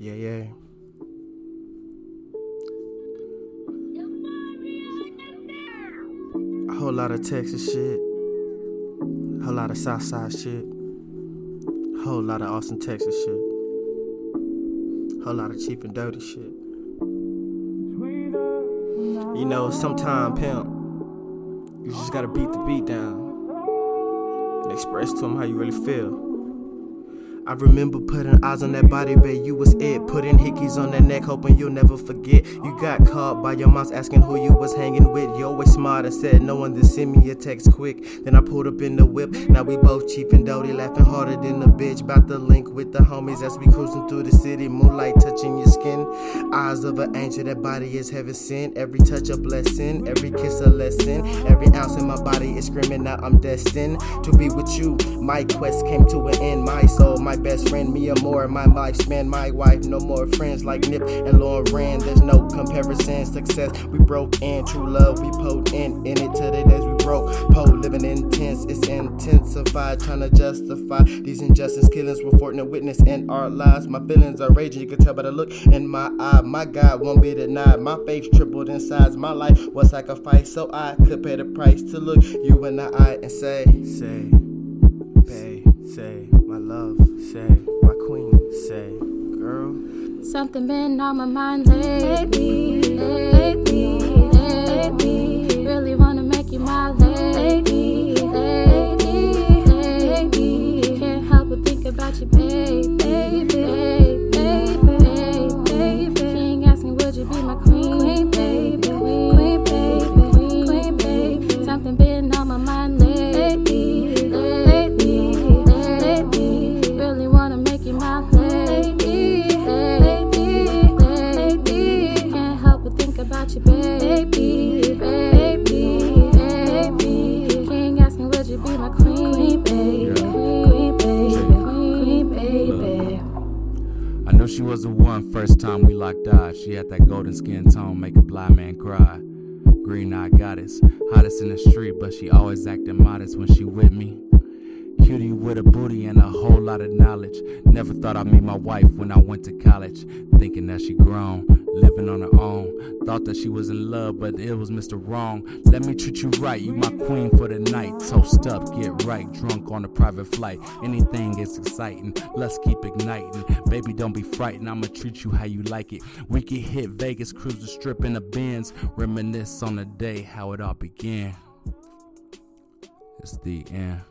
Yeah, yeah. A whole lot of Texas shit. A whole lot of Southside shit. A whole lot of Austin, Texas shit. A whole lot of cheap and dirty shit. You know, sometime pimp, you just gotta beat the beat down and express to him how you really feel. I remember putting eyes on that body, babe, you was it. Putting hickeys on that neck, hoping you'll never forget. You got caught by your moms asking who you was hanging with. You always smart, I said no one to send me a text quick. Then I pulled up in the whip, now we both cheap and doty, laughing harder than a bitch. About to link with the homies as we cruising through the city, moonlight touching your skin. Eyes of an angel, that body is heaven sent. Every touch a blessing, every kiss a lesson. Every ounce in my body is screaming out I'm destined to be with you. My quest came to an end, my soul, my best friend, me more. My lifespan, my wife, no more friends like Nip and Lauren. There's no comparison. Success, we broke in. True love, we potent in it to the days we broke. Po living intense, it's intensified. Trying to justify these injustice killings. We're fortunate witness in our lives. My feelings are raging, you can tell by the look in my eye. My God won't be denied. My faith tripled in size. My life was sacrificed so I could pay the price to look you in the eye and say, say, babe, say, my love, say, my queen, say, girl. Something been on my mind lately, lately, lately. Really wanna make you my lady, lady, lady. Can't help but think about you, baby, baby, baby, baby. King asked me, would you be my queen, she was the one first time we locked eyes. She had that golden skin tone, make a blind man cry. Green eyed goddess, hottest in the street, but she always acting modest when she with me. Cutie with a booty and a whole lot of knowledge. Never thought I'd meet my wife when I went to college. Thinking that she grown, living on her own. Thought that she was in love, but it was Mr. Wrong. Let me treat you right, you my queen for the night. Toast up, get right, drunk on a private flight. Anything is exciting, let's keep igniting. Baby, don't be frightened, I'ma treat you how you like it. We can hit Vegas, cruise the strip in the Benz. Reminisce on the day how it all began. It's the end.